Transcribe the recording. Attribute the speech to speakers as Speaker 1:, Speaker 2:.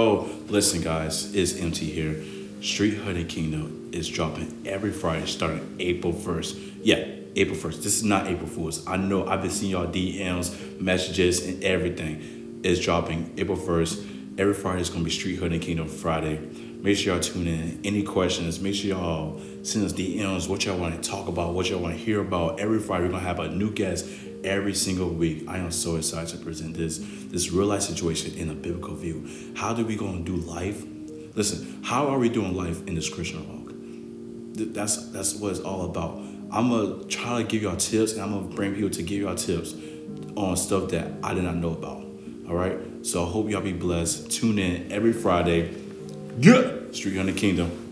Speaker 1: Listen, guys, it's MT here. Street Hood and Kingdom is dropping every Friday starting April 1st. Yeah, April 1st. This is not April Fool's. I know I've been seeing y'all DMs, messages, and everything. It's dropping April 1st. Every Friday is going to be Street Hood and Kingdom Friday. Make sure y'all tune in. Any questions, make sure y'all send us DMs, what y'all want to talk about, what y'all want to hear about. Every Friday, we're going to have a new guest every single week. I am so excited to present this this real life situation in a biblical view. How do we going to do life? Listen, how are we doing life in this Christian walk? That's that's what it's all about. I'm gonna try to give y'all tips, and I'm gonna bring people to give y'all tips on stuff that I did not know about. All right. So I hope y'all be blessed. Tune in every Friday. Yeah, Street Hood and Kingdom.